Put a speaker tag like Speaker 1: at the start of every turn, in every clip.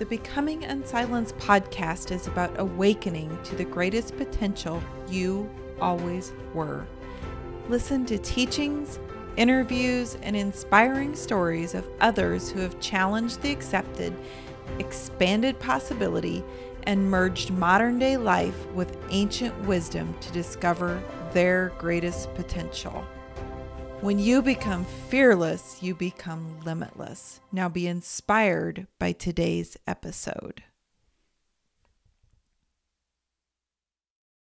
Speaker 1: The Becoming Unsilenced podcast is about awakening to the greatest potential you always were. Listen to teachings, interviews, and inspiring stories of others who have challenged the accepted, expanded possibility, and merged modern day life with ancient wisdom to discover their greatest potential. When you become fearless, you become limitless. Now be inspired by today's episode.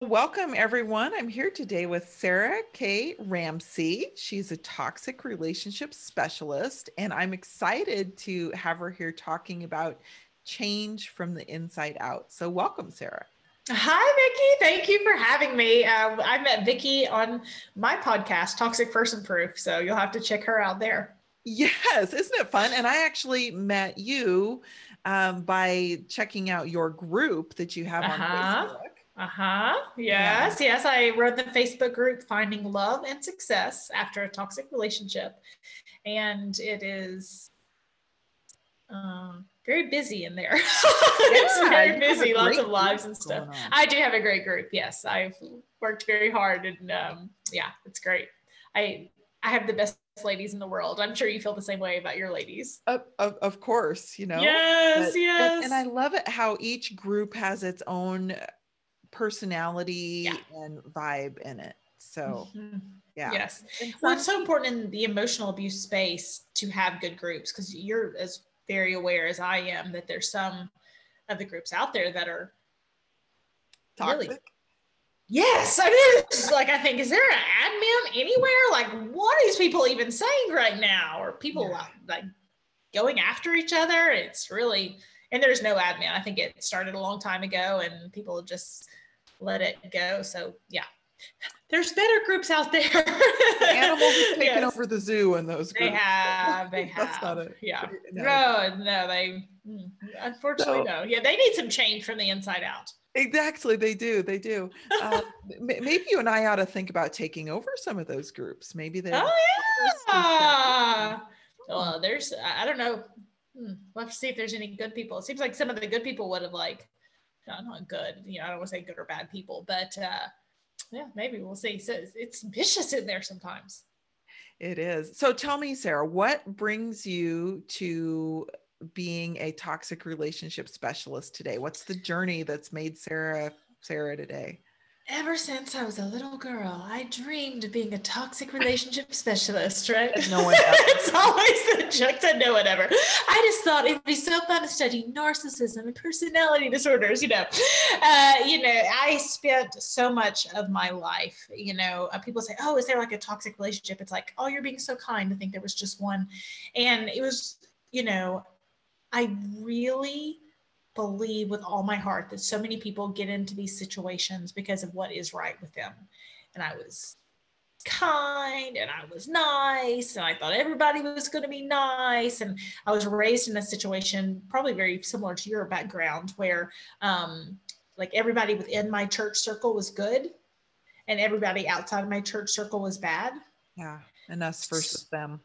Speaker 1: Welcome, everyone. I'm here today with Sarah K. Ramsey. She's a toxic relationship specialist, and I'm excited to have her here talking about change from the inside out. So, welcome, Sarah.
Speaker 2: Hi, Vicki. Thank you for having me. Uh, I met Vicki on my podcast, Toxic Person Proof. So you'll have to check her out there.
Speaker 1: Yes, isn't it fun? And I actually met you um, by checking out your group that you have uh-huh. on Facebook.
Speaker 2: Uh huh. Yes. Yeah. Yes. I wrote the Facebook group Finding Love and Success After a Toxic Relationship. And it is um, very busy in there. it's yeah, very busy, lots of lives and stuff. I do have a great group. Yes, I've worked very hard, and um, yeah, it's great. I I have the best ladies in the world. I'm sure you feel the same way about your ladies.
Speaker 1: Of, of, of course, you know.
Speaker 2: Yes, but, yes.
Speaker 1: And, and, I love it how each group has its own personality yeah. and vibe in it. So, mm-hmm. yeah.
Speaker 2: Yes. Well, it's so important in the emotional abuse space to have good groups because you're as very aware as I am that there's some of the groups out there that are
Speaker 1: toxic. Really,
Speaker 2: yes, I mean, it's like I think, is there an admin anywhere? Like, what are these people even saying right now? Or people yeah. like going after each other? It's really, and there's no admin. I think it started a long time ago, and people just let it go. So yeah, there's better groups out there.
Speaker 1: the animals have taken yes. over the zoo and those
Speaker 2: groups. They have, they have. That's not it. Yeah. No, no, no they hmm, unfortunately no. no. Yeah, they need some change from the inside out.
Speaker 1: Exactly, they do. They do. Uh, maybe you and I ought to think about taking over some of those groups. Maybe they.
Speaker 2: Oh yeah. Well, there's. I don't know. Hmm, we'll have to see if there's any good people. It seems like some of the good people would have like, not good. You know, I don't want to say good or bad people, but uh, yeah, maybe we'll see. So it's vicious in there sometimes.
Speaker 1: It is. So tell me, Sarah, what brings you to being a toxic relationship specialist today? What's the journey that's made Sarah Sarah today?
Speaker 2: Ever since I was a little girl, I dreamed of being a toxic relationship specialist, right?
Speaker 1: No one ever.
Speaker 2: it's always the joke that no one ever. I just thought it'd be so fun to study narcissism and personality disorders, you know. Uh, you know, I spent so much of my life, you know, uh, people say, oh, is there like a toxic relationship? It's like, oh, you're being so kind to think there was just one. And it was, you know, I really believe with all my heart that so many people get into these situations because of what is right with them. And I was kind and I was nice and I thought everybody was going to be nice. And I was raised in a situation probably very similar to your background where um, like everybody within my church circle was good and everybody outside of my church circle was bad.
Speaker 1: Yeah. And us versus them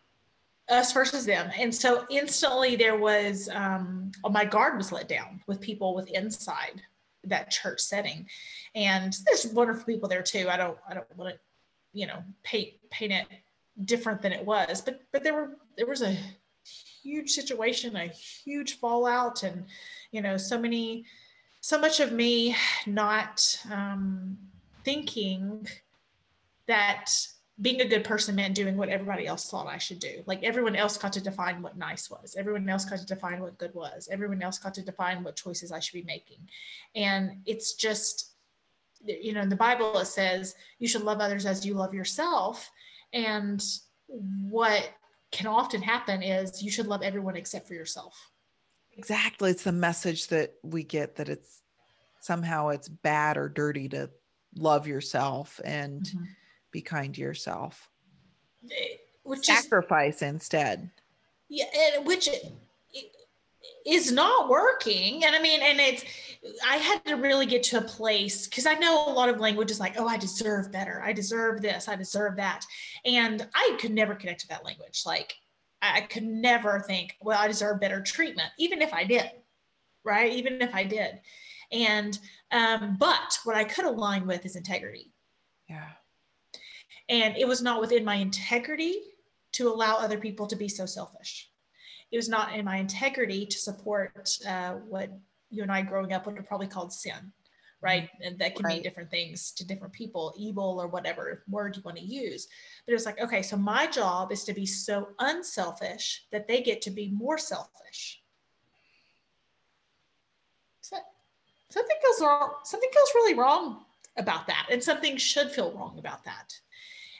Speaker 2: us versus them. And so instantly there was um oh, my guard was let down with people with inside that church setting. And there's wonderful people there too. I don't i don't want to you know paint paint it different than it was but but there were there was a huge situation a huge fallout and you know so many so much of me not um thinking that being a good person meant doing what everybody else thought I should do. Like everyone else got to define what nice was. Everyone else got to define what good was. Everyone else got to define what choices I should be making. And it's just, you know, in the Bible it says you should love others as you love yourself. And what can often happen is you should love everyone except for yourself.
Speaker 1: Exactly. It's the message that we get that it's somehow it's bad or dirty to love yourself and mm-hmm be kind to yourself.
Speaker 2: Eh, which
Speaker 1: sacrifice is, instead.
Speaker 2: Yeah, which is not working. And I mean, and it's I had to really get to a place because I know a lot of language is like, oh, I deserve better. I deserve this. I deserve that. And I could never connect to that language. Like I could never think, well, I deserve better treatment, even if I did. right? Even if I did. And, um, but what I could align with is integrity.
Speaker 1: Yeah.
Speaker 2: And it was not within my integrity to allow other people to be so selfish. It was not in my integrity to support uh, what you and I growing up would have probably called sin, right? Mm-hmm. And that can right. mean different things to different people, evil or whatever word you want to use. But it's like, okay, so my job is to be so unselfish that they get to be more selfish. So, something feels wrong. Something feels really wrong about that, and something should feel wrong about that.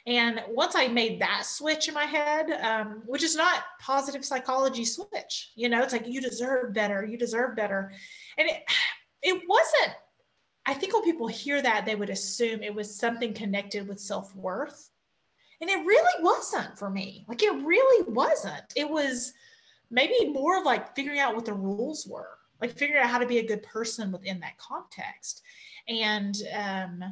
Speaker 2: And once I made that switch in my head, um, which is not positive psychology switch, you know, it's like you deserve better, you deserve better. And it, it wasn't, I think when people hear that, they would assume it was something connected with self worth. And it really wasn't for me. Like it really wasn't. It was maybe more of like figuring out what the rules were, like figuring out how to be a good person within that context. And um,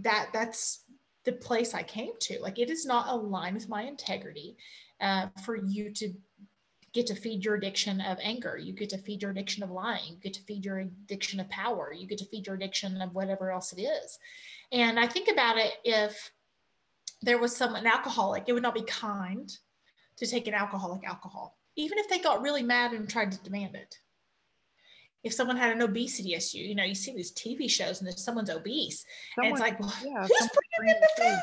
Speaker 2: that that's the place I came to. Like it is not aligned with my integrity uh, for you to get to feed your addiction of anger. You get to feed your addiction of lying. You get to feed your addiction of power. You get to feed your addiction of whatever else it is. And I think about it if there was some an alcoholic, it would not be kind to take an alcoholic alcohol, even if they got really mad and tried to demand it if someone had an obesity issue, you know, you see these TV shows and there's someone's obese, someone, and it's like, well, yeah, who's bringing them the food? food?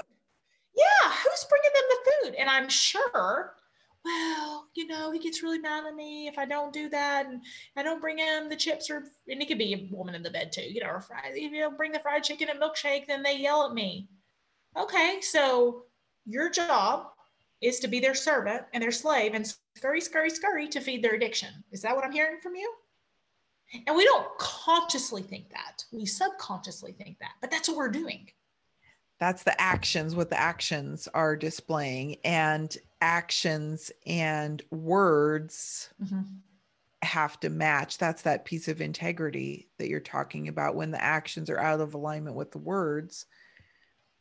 Speaker 2: Yeah, who's bringing them the food? And I'm sure, well, you know, he gets really mad at me if I don't do that, and I don't bring him the chips, or and it could be a woman in the bed too, you know, or fried. If you don't bring the fried chicken and milkshake, then they yell at me. Okay, so your job is to be their servant and their slave and scurry, scurry, scurry to feed their addiction. Is that what I'm hearing from you? And we don't consciously think that. We subconsciously think that, but that's what we're doing.
Speaker 1: That's the actions, what the actions are displaying. And actions and words mm-hmm. have to match. That's that piece of integrity that you're talking about. When the actions are out of alignment with the words,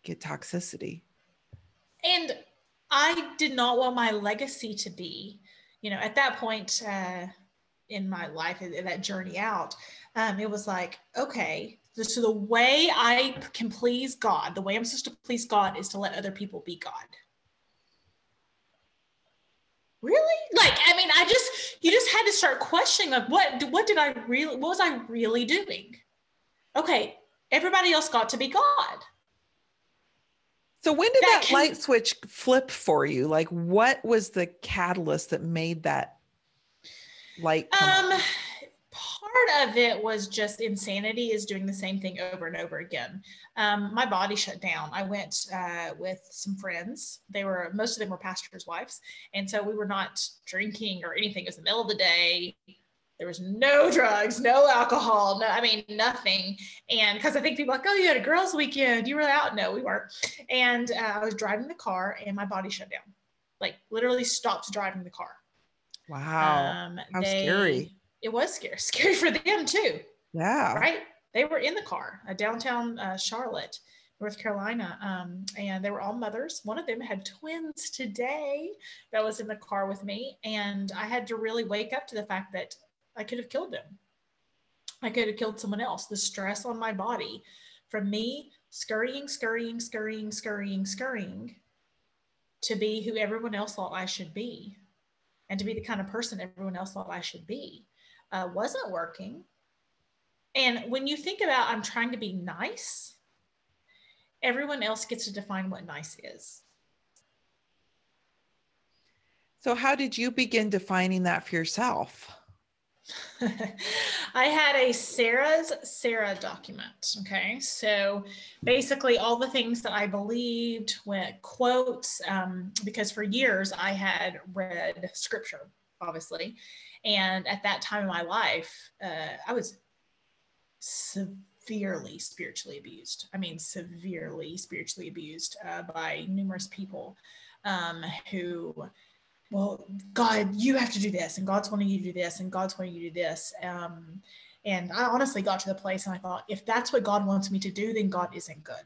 Speaker 1: get toxicity.
Speaker 2: And I did not want my legacy to be, you know, at that point, uh, in my life in that journey out um, it was like okay so the way i can please god the way i'm supposed to please god is to let other people be god. Really? Like i mean i just you just had to start questioning like what what did i really what was i really doing? Okay everybody else got to be god.
Speaker 1: So when did that, that light switch flip for you? Like what was the catalyst that made that light
Speaker 2: um part of it was just insanity is doing the same thing over and over again. Um, my body shut down. I went uh, with some friends. They were most of them were pastors wives. And so we were not drinking or anything. It was the middle of the day. There was no drugs no alcohol no i mean nothing. And because i think people like oh you had a girls weekend. You were out. No we weren't. And uh, i was driving the car and my body shut down. Like literally stopped driving the car
Speaker 1: Wow. Um, How they, scary.
Speaker 2: It was scary. Scary for them too.
Speaker 1: Yeah.
Speaker 2: Right. They were in the car, uh, downtown uh, Charlotte, North Carolina. Um, and they were all mothers. One of them had twins today that was in the car with me. And I had to really wake up to the fact that I could have killed them. I could have killed someone else. The stress on my body from me scurrying, scurrying, scurrying, scurrying, scurrying to be who everyone else thought I should be and to be the kind of person everyone else thought I should be uh, wasn't working. And when you think about I'm trying to be nice, everyone else gets to define what nice is.
Speaker 1: So, how did you begin defining that for yourself?
Speaker 2: I had a Sarah's Sarah document. Okay. So basically, all the things that I believed went quotes, um, because for years I had read scripture, obviously. And at that time in my life, uh, I was severely spiritually abused. I mean, severely spiritually abused uh, by numerous people um, who well, God, you have to do this, and God's wanting you to do this, and God's wanting you to do this. Um, and I honestly got to the place and I thought, if that's what God wants me to do, then God isn't good.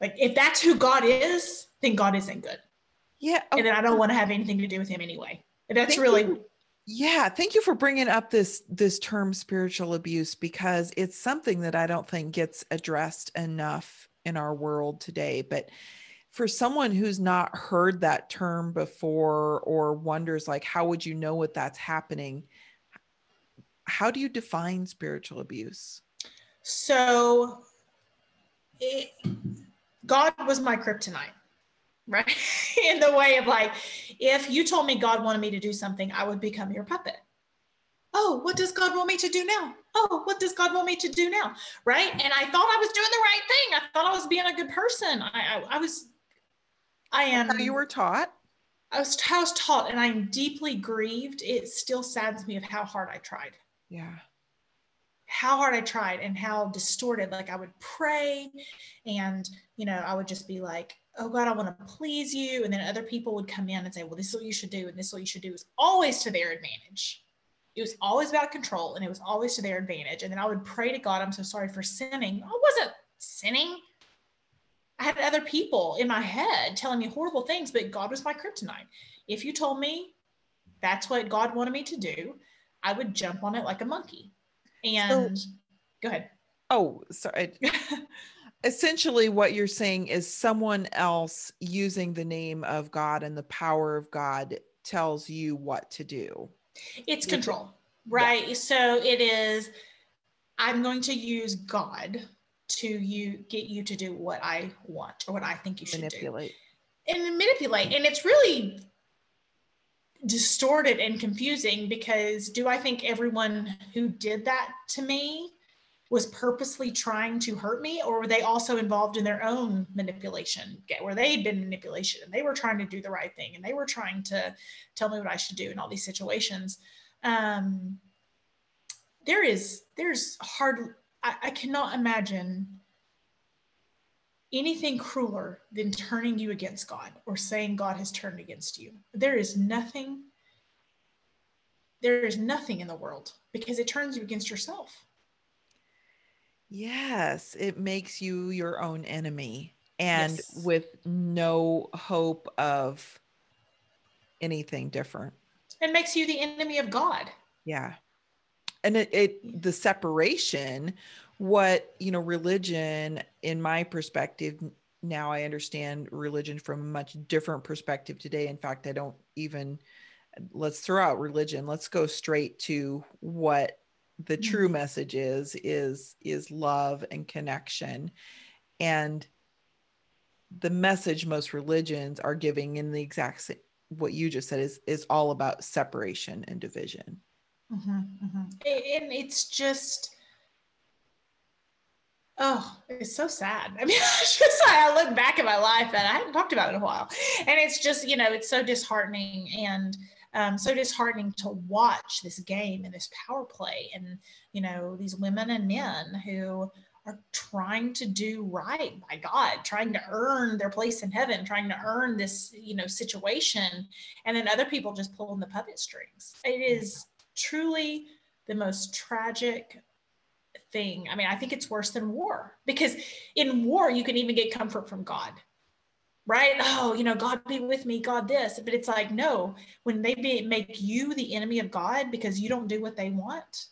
Speaker 2: Like, if that's who God is, then God isn't good.
Speaker 1: Yeah.
Speaker 2: Okay. And then I don't want to have anything to do with him anyway. And that's thank really.
Speaker 1: You. Yeah, thank you for bringing up this this term spiritual abuse because it's something that I don't think gets addressed enough in our world today. But for someone who's not heard that term before or wonders like how would you know what that's happening? How do you define spiritual abuse?
Speaker 2: So it, god was my kryptonite right? In the way of like if you told me god wanted me to do something i would become your puppet. Oh what does god want me to do now? Oh what does god want me to do now? Right? And i thought i was doing the right thing. I thought i was being a good person. I, I, I was I am.
Speaker 1: How you were taught?
Speaker 2: I was, I was taught, and I'm deeply grieved. It still saddens me of how hard I tried.
Speaker 1: Yeah.
Speaker 2: How hard I tried and how distorted. Like I would pray, and you know, I would just be like, "Oh God, I want to please you," and then other people would come in and say, "Well, this is what you should do, and this is what you should do." Is always to their advantage. It was always about control, and it was always to their advantage. And then I would pray to God, "I'm so sorry for sinning." I wasn't sinning. I had other people in my head telling me horrible things, but God was my kryptonite. If you told me that's what God wanted me to do, I would jump on it like a monkey. And so, go ahead.
Speaker 1: Oh, sorry. Essentially, what you're saying is someone else using the name of God and the power of God tells you what to do.
Speaker 2: It's control, right? Yeah. So it is, I'm going to use God to you get you to do what I want or what I think you should manipulate. do. And manipulate. And it's really distorted and confusing because do I think everyone who did that to me was purposely trying to hurt me or were they also involved in their own manipulation where they'd been manipulation and they were trying to do the right thing and they were trying to tell me what I should do in all these situations um, there is there's hard I, I cannot imagine anything crueler than turning you against God or saying God has turned against you. There is nothing, there is nothing in the world because it turns you against yourself.
Speaker 1: Yes, it makes you your own enemy and yes. with no hope of anything different.
Speaker 2: It makes you the enemy of God.
Speaker 1: Yeah and it, it the separation what you know religion in my perspective now i understand religion from a much different perspective today. In fact i don't even let's throw out religion. Let's go straight to what the true mm-hmm. message is is is love and connection. And the message most religions are giving in the exact same what you just said is is all about separation and division
Speaker 2: Mm-hmm, mm-hmm. And it's just, oh, it's so sad. I mean, it's just I look back at my life and I haven't talked about it in a while, and it's just you know it's so disheartening and um, so disheartening to watch this game and this power play and you know these women and men who are trying to do right by God, trying to earn their place in heaven, trying to earn this, you know, situation. And then other people just pulling the puppet strings. It is truly the most tragic thing. I mean, I think it's worse than war because in war, you can even get comfort from God, right? Oh, you know, God be with me, God this. But it's like, no, when they be, make you the enemy of God because you don't do what they want,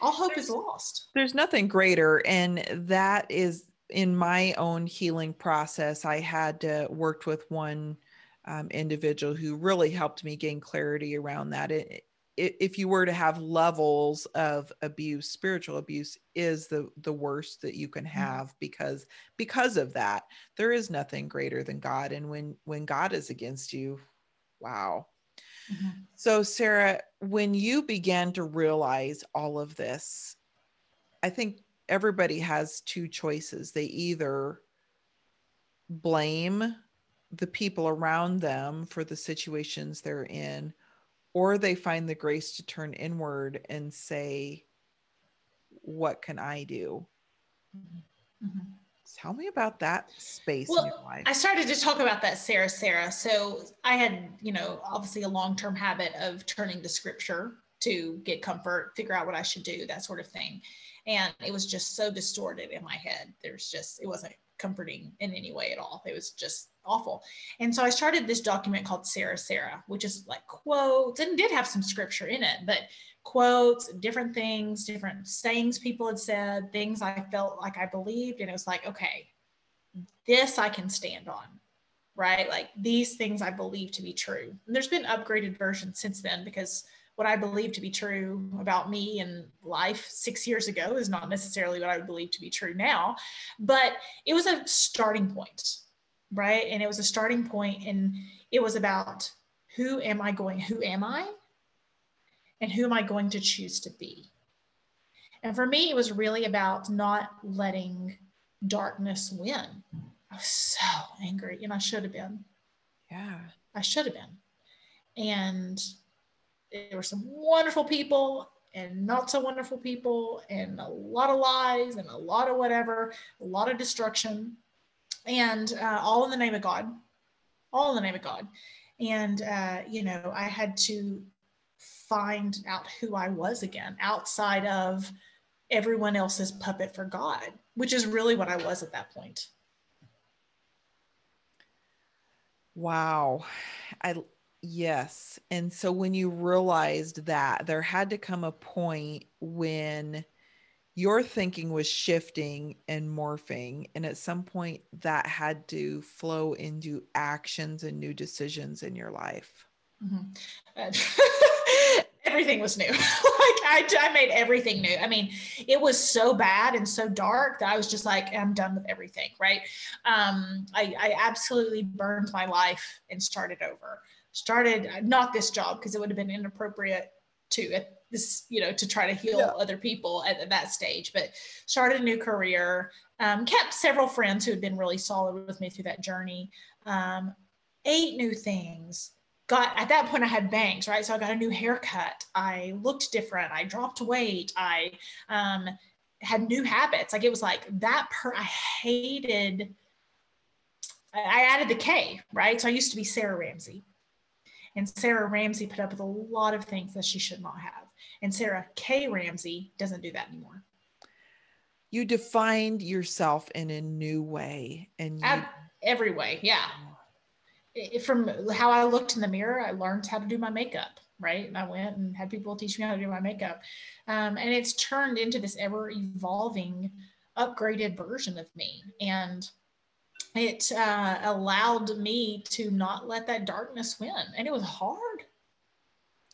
Speaker 2: all hope there's, is lost.
Speaker 1: There's nothing greater. And that is in my own healing process. I had uh, worked with one um, individual who really helped me gain clarity around that. It, if you were to have levels of abuse spiritual abuse is the the worst that you can mm-hmm. have because because of that there is nothing greater than god and when when god is against you wow mm-hmm. so sarah when you began to realize all of this i think everybody has two choices they either blame the people around them for the situations they're in or they find the grace to turn inward and say what can i do? Mm-hmm. mm-hmm. tell me about that space well, in your life.
Speaker 2: I started to talk about that sarah sarah. So i had you know obviously a long-term habit of turning to scripture to get comfort figure out what i should do that sort of thing. And it was just so distorted in my head. There's just it wasn't comforting in any way at all. It was just awful. And so I started this document called Sarah Sarah, which is like quotes and did have some scripture in it, but quotes, different things, different sayings people had said, things I felt like I believed. And it was like, okay, this I can stand on, right? Like these things I believe to be true. And there's been upgraded versions since then because what I believe to be true about me and life six years ago is not necessarily what I would believe to be true now. But it was a starting point, right? And it was a starting point, and it was about who am I going, who am I? And who am I going to choose to be? And for me, it was really about not letting darkness win. I was so angry, and I should have been.
Speaker 1: Yeah.
Speaker 2: I should have been. And there were some wonderful people and not so wonderful people and a lot of lies and a lot of whatever a lot of destruction and uh, all in the name of god. All in the name of god. And uh, you know i had to find out who i was again outside of everyone else's puppet for god which is really what i was at that point.
Speaker 1: Wow. I Yes. And so when you realized that, there had to come a point when your thinking was shifting and morphing. And at some point, that had to flow into actions and new decisions in your life.
Speaker 2: Mm-hmm. everything was new. like I, I made everything new. I mean, it was so bad and so dark that I was just like, I'm done with everything. Right. Um, I, I absolutely burned my life and started over started not this job because it would have been inappropriate to at this you know to try to heal yeah. other people at, at, that stage but started a new career um, kept several friends who had been really solid with me through that journey um, ate new things got at that point i had bangs right so i got a new haircut i looked different i dropped weight i um, had new habits like it was like that per i hated I added the K, right? So I used to be Sarah Ramsey. And Sarah Ramsey put up with a lot of things that she should not have. And Sarah K. Ramsey doesn't do that anymore.
Speaker 1: You defined yourself in a new way. And you-
Speaker 2: every way, yeah. From how I looked in the mirror, I learned how to do my makeup, right? And I went and had people teach me how to do my makeup. Um, and it's turned into this ever evolving, upgraded version of me. And it uh, allowed me to not let that darkness win. And it was hard.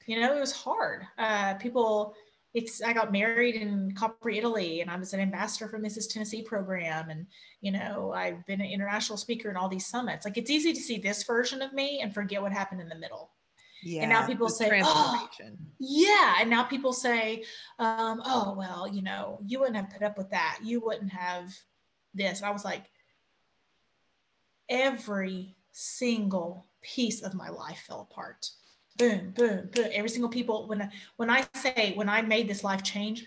Speaker 2: You know, it was hard. Uh, people, it's, I got married in Capri, Italy, and I was an ambassador for Mrs. Tennessee program. And, you know, I've been an international speaker in all these summits. Like, it's easy to see this version of me and forget what happened in the middle. Yeah, and now people say, oh, yeah. And now people say, um, oh, well, you know, you wouldn't have put up with that. You wouldn't have this. And I was like, every single piece of my life fell apart. Boom, boom, boom. Every single people, when I, when I say, when I made this life change,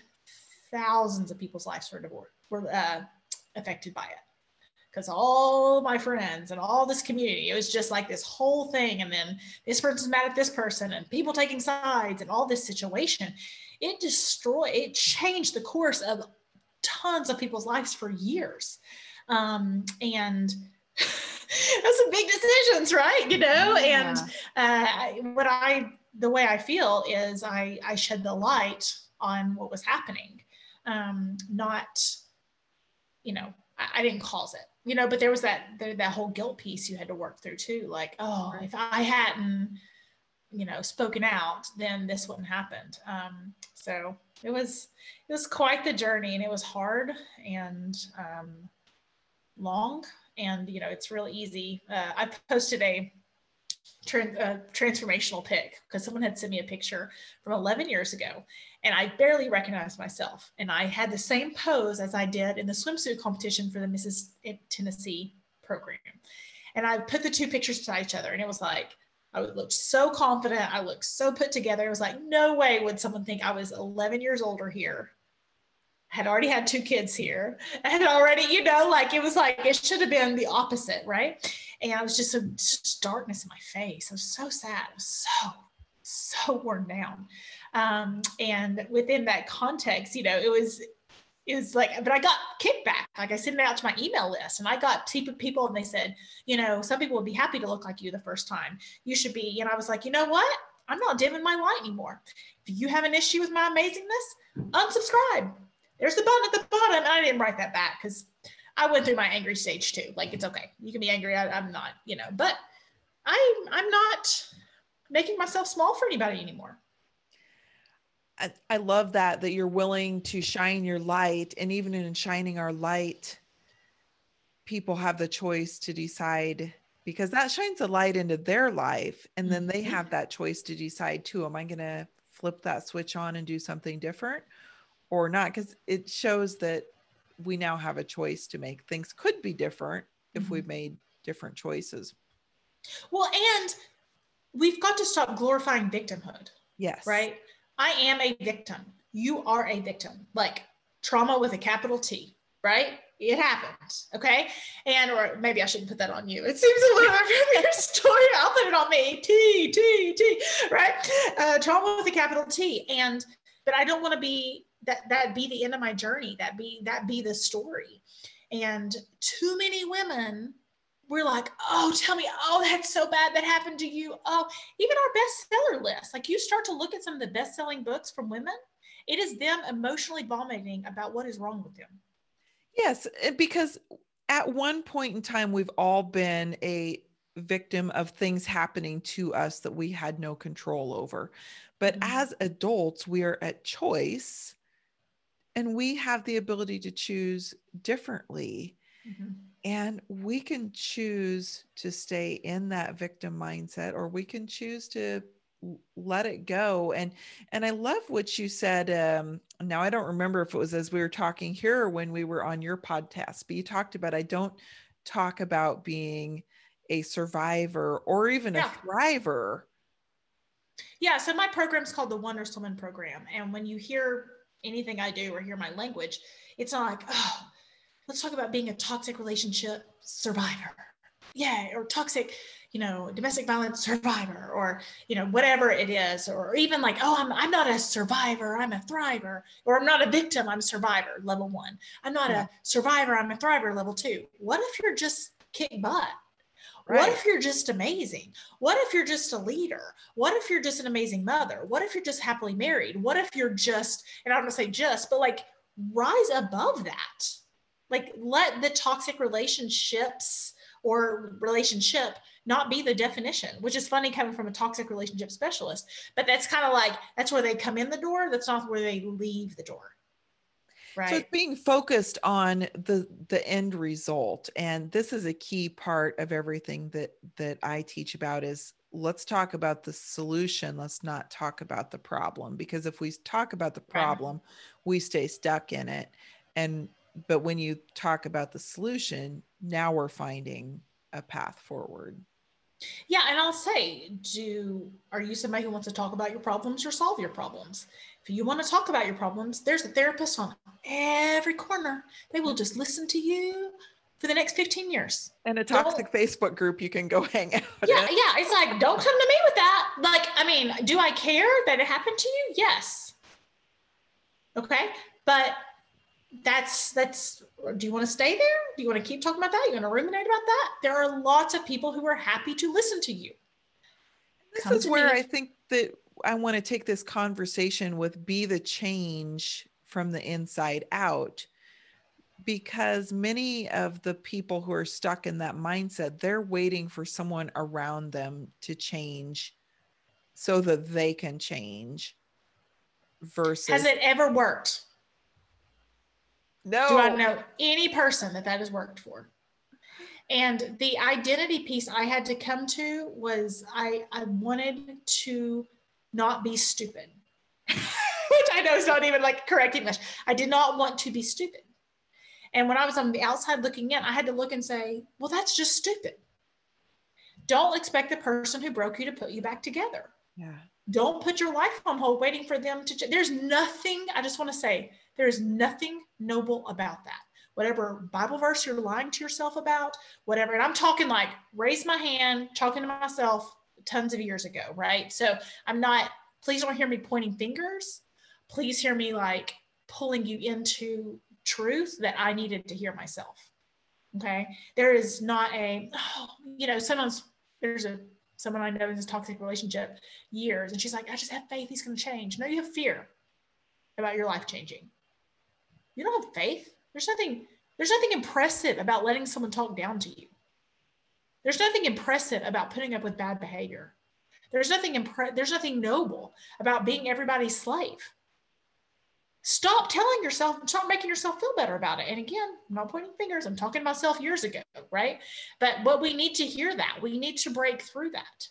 Speaker 2: thousands of people's lives were, divorced, were uh, affected by it. Because all my friends and all this community, it was just like this whole thing. And then this person's mad at this person and people taking sides and all this situation. It destroyed, it changed the course of tons of people's lives for years. Um, and that's some big decisions, right? You know, yeah. and uh, what I, the way I feel is I, I shed the light on what was happening, um, not, you know, I, I didn't cause it, you know, but there was that, there, that whole guilt piece you had to work through too. Like, oh, if I hadn't, you know, spoken out, then this wouldn't happened. Um, so it was, it was quite the journey and it was hard and um, long and you know it's really easy uh, i posted a, a transformational pic because someone had sent me a picture from 11 years ago and i barely recognized myself and i had the same pose as i did in the swimsuit competition for the mrs tennessee program and i put the two pictures beside each other and it was like I looked so confident. I looked so put together. It was like, no way would someone think I was 11 years older here had already had two kids here and already, you know, like it was like it should have been the opposite, right? And I was just so just darkness in my face. I was so sad. I was so, so worn down. Um, and within that context, you know, it was it was like, but I got kickback. Like I sent it out to my email list and I got people and they said, you know, some people would be happy to look like you the first time. You should be. And I was like, you know what? I'm not dimming my light anymore. If you have an issue with my amazingness, unsubscribe. There's the button at the bottom. And I didn't write that back because I went through my angry stage too. Like it's okay. You can be angry. I, I'm not, you know, but I I'm not making myself small for anybody anymore.
Speaker 1: I, I love that that you're willing to shine your light and even in shining our light people have the choice to decide because that shines a light into their life and then they mm-hmm. have that choice to decide too am i going to flip that switch on and do something different or not because it shows that we now have a choice to make things could be different if mm-hmm. we've made different choices
Speaker 2: well and we've got to stop glorifying victimhood
Speaker 1: yes
Speaker 2: right I am a victim. You are a victim. Like trauma with a capital T, right? It happened Okay. And, or maybe I shouldn't put that on you. It seems a little bit your story. I'll put it on me. T, T, T, right? Uh, trauma with a capital T. And, but I don't want to be that, that be the end of my journey. That be, that be the story. And too many women we're like, oh, tell me, oh, that's so bad that happened to you. Oh, even our bestseller list, like you start to look at some of the best selling books from women, it is them emotionally vomiting about what is wrong with them.
Speaker 1: Yes, because at one point in time, we've all been a victim of things happening to us that we had no control over. But mm-hmm. as adults, we are at choice and we have the ability to choose differently. Mm-hmm. And we can choose to stay in that victim mindset or we can choose to let it go and and i love what you said um now i don't remember if it was as we were talking here or when we were on your podcast but you talked about i don't talk about being a survivor or even yeah. a thriver
Speaker 2: yeah so my program is called the wondrous woman program and when you hear anything i do or hear my language it's not like oh let's talk about being a toxic relationship survivor. Yeah, or toxic, you know, domestic violence survivor, or you know, whatever it is, or even like, oh, I'm I'm not a survivor, I'm a thriver, or I'm not a victim, I'm a survivor, level one. I'm not yeah. a survivor, I'm a thriver, level two. What if you're just kick butt? Right. What if you're just amazing? What if you're just a leader? What if you're just an amazing mother? What if you're just happily married? What if you're just, and I don't want to say just, but like rise above that like let the toxic relationships or relationship not be the definition, which is funny coming from a toxic relationship specialist. But that's kind of like that's where they come in the door. That's not where they leave the door.
Speaker 1: Right. So it's being focused on the the end result. And this is a key part of everything that that I teach about is let's talk about the solution. Let's not talk about the problem. Because if we talk about the problem, we stay stuck in it. And but when you talk about the solution, now we're finding a path forward.
Speaker 2: Yeah, and I'll say, do are you somebody who wants to talk about your problems or solve your problems? If you want to talk about your problems, there's a therapist on every corner. They will just listen to you for the next 15 years.
Speaker 1: And a toxic don't, Facebook group you can go hang out.
Speaker 2: Yeah, yeah. It's like, don't come to me with that. Like, I mean, do I care that it happened to you? Yes. Okay. But that's that's do you want to stay there? Do you want to keep talking about that? You want to ruminate about that? There are lots of people who are happy to listen to you.
Speaker 1: This Come is where me. i think that i want to take this conversation with be the change from the inside out because many of the people who are stuck in that mindset they're waiting for someone around them to change so that they can change versus
Speaker 2: has it ever worked
Speaker 1: no.
Speaker 2: Do I know any person that that has worked for? And the identity piece I had to come to was I, I wanted to not be stupid, which I know is not even like correct English. I did not want to be stupid. And when I was on the outside looking in, I had to look and say, well, that's just stupid. Don't expect the person who broke you to put you back together.
Speaker 1: Yeah.
Speaker 2: Don't put your life on hold waiting for them to. Ch- There's nothing, I just want to say, there is nothing noble about that. Whatever Bible verse you're lying to yourself about, whatever. And I'm talking like raise my hand, talking to myself tons of years ago, right? So I'm not, please don't hear me pointing fingers. Please hear me like pulling you into truth that I needed to hear myself. Okay. There is not a, oh, you know, sometimes there's a, someone I know in this toxic relationship years, and she's like, I just have faith he's going to change. No, you have fear about your life changing. You don't have faith. There's nothing, there's nothing impressive about letting someone talk down to you. There's nothing impressive about putting up with bad behavior. There's nothing impre- there's nothing noble about being everybody's slave. Stop telling yourself, stop making yourself feel better about it. And again, I'm not pointing fingers, I'm talking to myself years ago, right? But but we need to hear that. We need to break through that.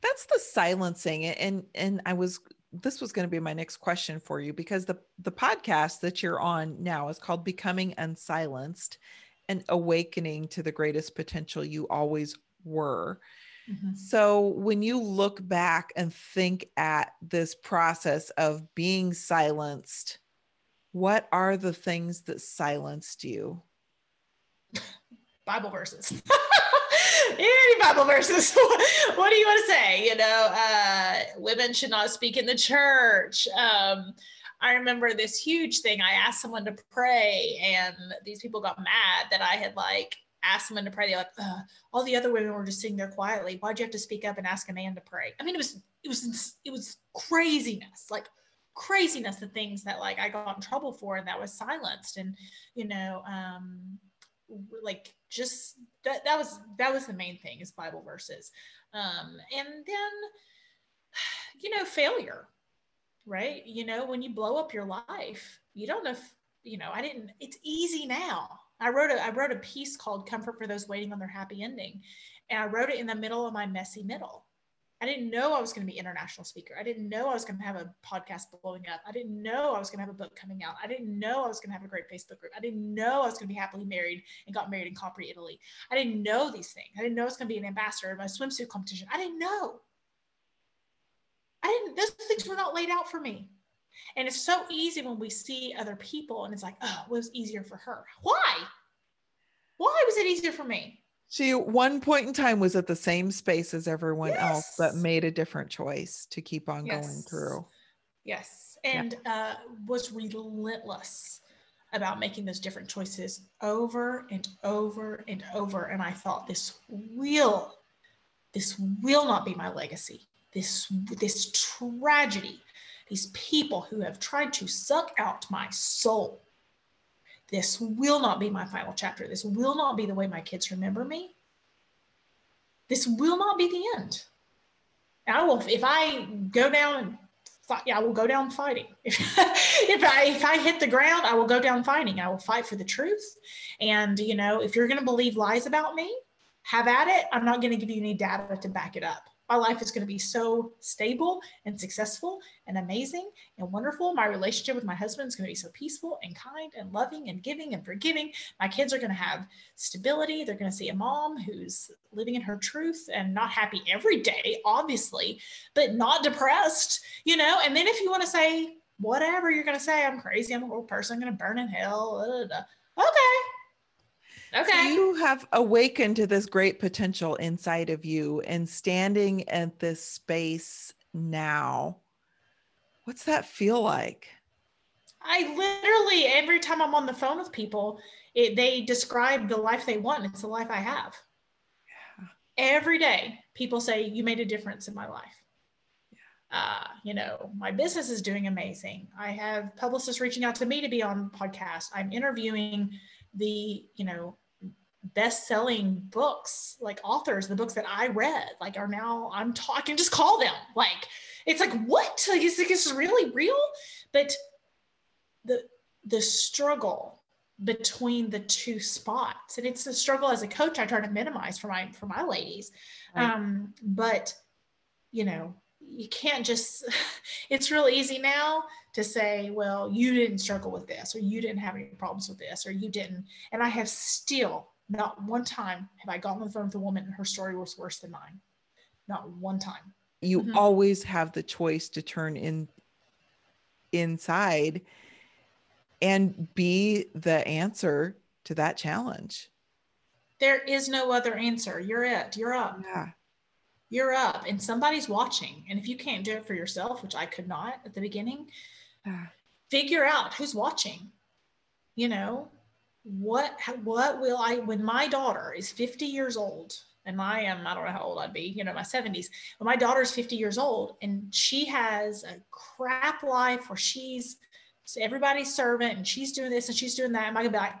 Speaker 1: That's the silencing. And and I was this was going to be my next question for you because the the podcast that you're on now is called Becoming Unsilenced and Awakening to the Greatest Potential You Always Were. Mm-hmm. So when you look back and think at this process of being silenced, what are the things that silenced you?
Speaker 2: Bible verses. Any Bible verses. what do you want to say? You know, uh, women should not speak in the church. Um, I remember this huge thing. I asked someone to pray, and these people got mad that I had like asked someone to pray. They're like, all the other women were just sitting there quietly. Why'd you have to speak up and ask a man to pray? I mean, it was it was it was craziness, like craziness. The things that like I got in trouble for, and that was silenced, and you know, um, like just that that was that was the main thing is Bible verses, um, and then you know, failure right? You know, when you blow up your life, you don't know if, you know, I didn't, it's easy now. I wrote a I wrote a piece called Comfort for Those Waiting on Their Happy Ending. And I wrote it in the middle of my messy middle. I didn't know I was going to be international speaker. I didn't know I was going to have a podcast blowing up. I didn't know I was going to have a book coming out. I didn't know I was going to have a great Facebook group. I didn't know I was going to be happily married and got married in Capri, Italy. I didn't know these things. I didn't know I was going to be an ambassador in my swimsuit competition. I didn't know. I didn't, those things were not laid out for me. And it's so easy when we see other people and it's like, oh, it was easier for her. Why? Why was it easier for me?
Speaker 1: She at one point in time was at the same space as everyone yes. else, but made a different choice to keep on yes. going through.
Speaker 2: Yes. And yeah. uh, was relentless about making those different choices over and over and over. And I thought this will, this will not be my legacy this, this tragedy, these people who have tried to suck out my soul. This will not be my final chapter. This will not be the way my kids remember me. This will not be the end. I will, if I go down and fight, yeah, I will go down fighting. If, if I if I hit the ground, I will go down fighting. I will fight for the truth. And you know, if you're going to believe lies about me, have at it. I'm not going to give you any data to back it up my life is going to be so stable and successful and amazing and wonderful. My relationship with my husband is going to be so peaceful and kind and loving and giving and forgiving. My kids are going to have stability. They're going to see a mom who's living in her truth and not happy every day, obviously, but not depressed, you know. And then if you want to say, whatever you're going to say, I'm crazy, I'm a horrible person, I'm going to burn in hell, okay,
Speaker 1: Okay. So you have awakened to this great potential inside of you and standing at this space now. What's that feel like?
Speaker 2: I literally, every time I'm on the phone with people, it, they describe the life they want. It's the life I have. Yeah. Every day, people say, You made a difference in my life. Uh, you know, my business is doing amazing. I have publicists reaching out to me to be on podcasts. I'm interviewing the you know best-selling books like authors the books that i read like are now i'm talking just call them. Like it's like what? Like is this really real? But the the struggle between the two spots and it's a struggle as a coach i try to minimize for my for my ladies. Right. um but you know you can't just it's real easy now to say well you didn't struggle with this or you didn't have any problems with this or you didn't. And i have still not one time have i gotten on the phone with a woman and her story was worse than mine. Not one time.
Speaker 1: You mm-hmm. always have the choice to turn in inside and be the answer to that challenge.
Speaker 2: There is no other answer. You're it. You're up.
Speaker 1: Yeah.
Speaker 2: You're up. And somebody's watching. And if you can't do it for yourself, which I could not at the beginning, figure out who's watching. you know, what what will I when my daughter is 50 years old and I am I don't know how old I'd be, you know, my 70s. When my daughter's 50 years old and she has a crap life where she's everybody's servant and she's doing this and she's doing that. Am I gonna be like,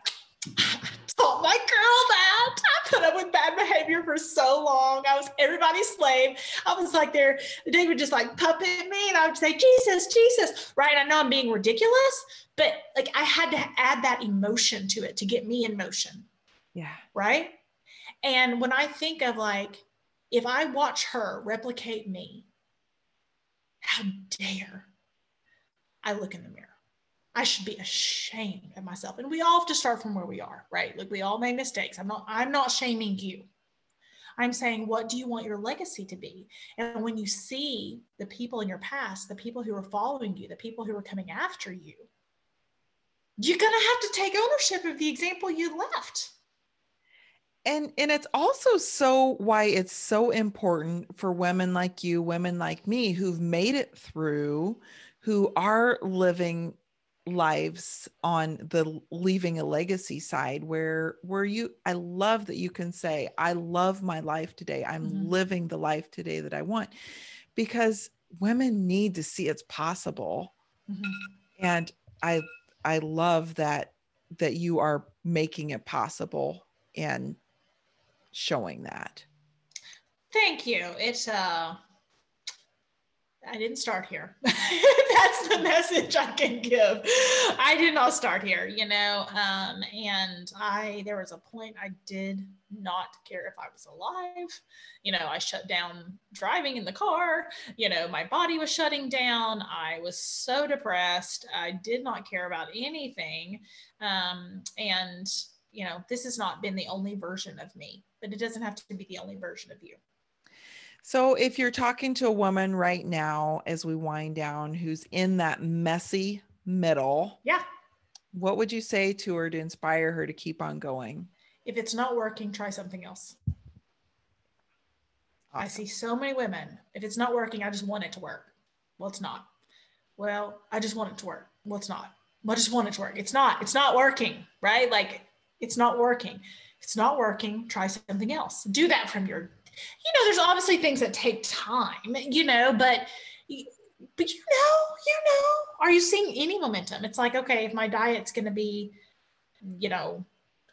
Speaker 2: my girl that. I put up with bad behavior for so long. I was everybody's slave. I was like there, they would just like puppet me and I would say, Jesus, Jesus. Right. I know I'm being ridiculous, but like I had to add that emotion to it to get me in motion.
Speaker 1: Yeah.
Speaker 2: Right. And when I think of like, if I watch her replicate me, how dare I look in the mirror? I should be ashamed of myself. And we all have to start from where we are, right? Like we all make mistakes. I'm not, I'm not shaming you. I'm saying, what do you want your legacy to be? And when you see the people in your past, the people who are following you, the people who are coming after you, you're going to have to take ownership of the example you left.
Speaker 1: And and it's also so why it's so important for women like you, women like me who've made it through, who are living lives on the leaving a legacy side where where you I love that you can say I love my life today. I'm mm-hmm. living the life today that I want because women need to see it's possible. Mm-hmm. And I I love that that you are making it possible and showing that.
Speaker 2: Thank you. It's uh I didn't start here. That's the message I can give. I did not start here, you know. Um, and I, there was a point I did not care if I was alive. You know, I shut down driving in the car. You know, my body was shutting down. I was so depressed. I did not care about anything. Um, and, you know, this has not been the only version of me, but it doesn't have to be the only version of you.
Speaker 1: So, if you're talking to a woman right now as we wind down who's in that messy middle,
Speaker 2: yeah,
Speaker 1: what would you say to her to inspire her to keep on going?
Speaker 2: If it's not working, try something else. Awesome. I see so many women. If it's not working, I just want it to work. Well, it's not. Well, I just want it to work. Well, it's not. Well, I just want it to work. It's not. It's not working, right? Like it's not working. If it's not working, try something else. Do that from your you know, there's obviously things that take time, you know, but but you know, you know, are you seeing any momentum? It's like, okay, if my diet's going to be, you know,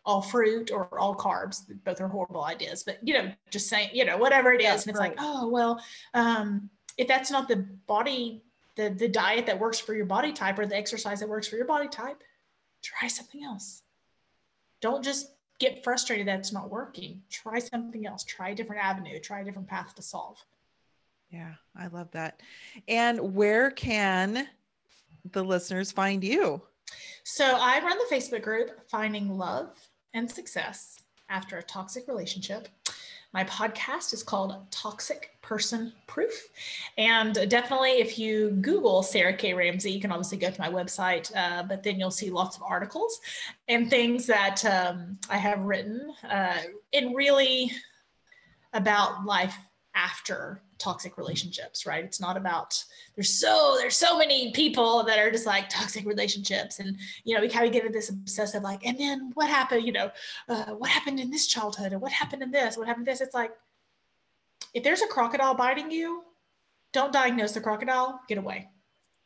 Speaker 2: all fruit or all carbs, both are horrible ideas, but you know, just saying, you know, whatever it is, yeah, and it's right. like, oh well, um, if that's not the body, the the diet that works for your body type or the exercise that works for your body type, try something else. Don't just get frustrated that it's not working, try something else, try a different avenue, try a different path to solve.
Speaker 1: Yeah, I love that. And where can the listeners find you?
Speaker 2: So I run the Facebook group Finding Love and Success After a Toxic Relationship. My podcast is called Toxic Person Proof. And definitely, if you Google Sarah K. Ramsey, you can obviously go to my website, uh, but then you'll see lots of articles and things that um, I have written uh, and really about life after toxic relationships right? It's not about there's so there's so many people that are just like toxic relationships. And you know we kind of get into this obsessive like and then what happened you know uh, what happened in this childhood? And what happened in this? What happened in this? It's like if there's a crocodile biting you don't diagnose the crocodile. Get away.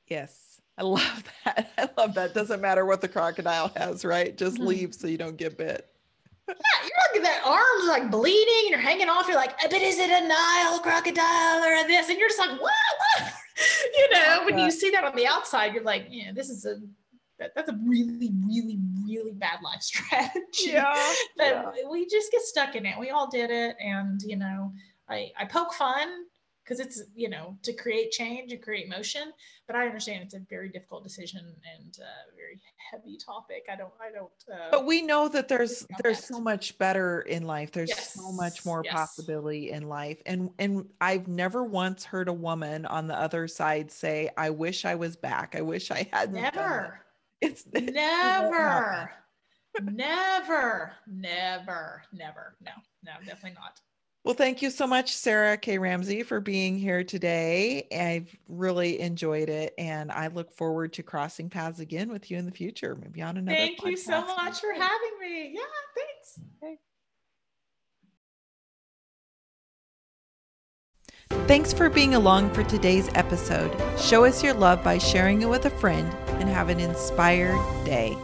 Speaker 1: Yes. I love that. I love that. Doesn't matter what the crocodile has right? Just mm-hmm. leave so you don't get bit
Speaker 2: you're looking at that arms like bleeding and you're hanging off. You're like, eh, but is it a Nile crocodile or this? And you're just like, what? what? you know, when you see that on the outside, you're like, yeah, this is a that, that's a really, really, really bad life strategy.
Speaker 1: Yeah.
Speaker 2: that yeah. we just get stuck in it. We all did it. And, you know, I, I poke fun because it's you know to create change and create motion but i understand it's a very difficult decision and a very heavy topic. I don't i don't uh,
Speaker 1: but we know that there's there's that. so much better in life. There's yes. so much more yes. possibility in life. And and i've never once heard a woman on the other side say i wish i was back. I wish i hadn't
Speaker 2: never. It's, it's never. never. Never. Never. No no definitely not
Speaker 1: Well, thank you so much, Sarah K. Ramsey, for being here today. I've really enjoyed it, and I look forward to crossing paths again with you in the future, maybe on another.
Speaker 2: Thank you so much for having me. Yeah, thanks. Okay.
Speaker 1: Thanks for being along for today's episode. Show us your love by sharing it with a friend and have an inspired day.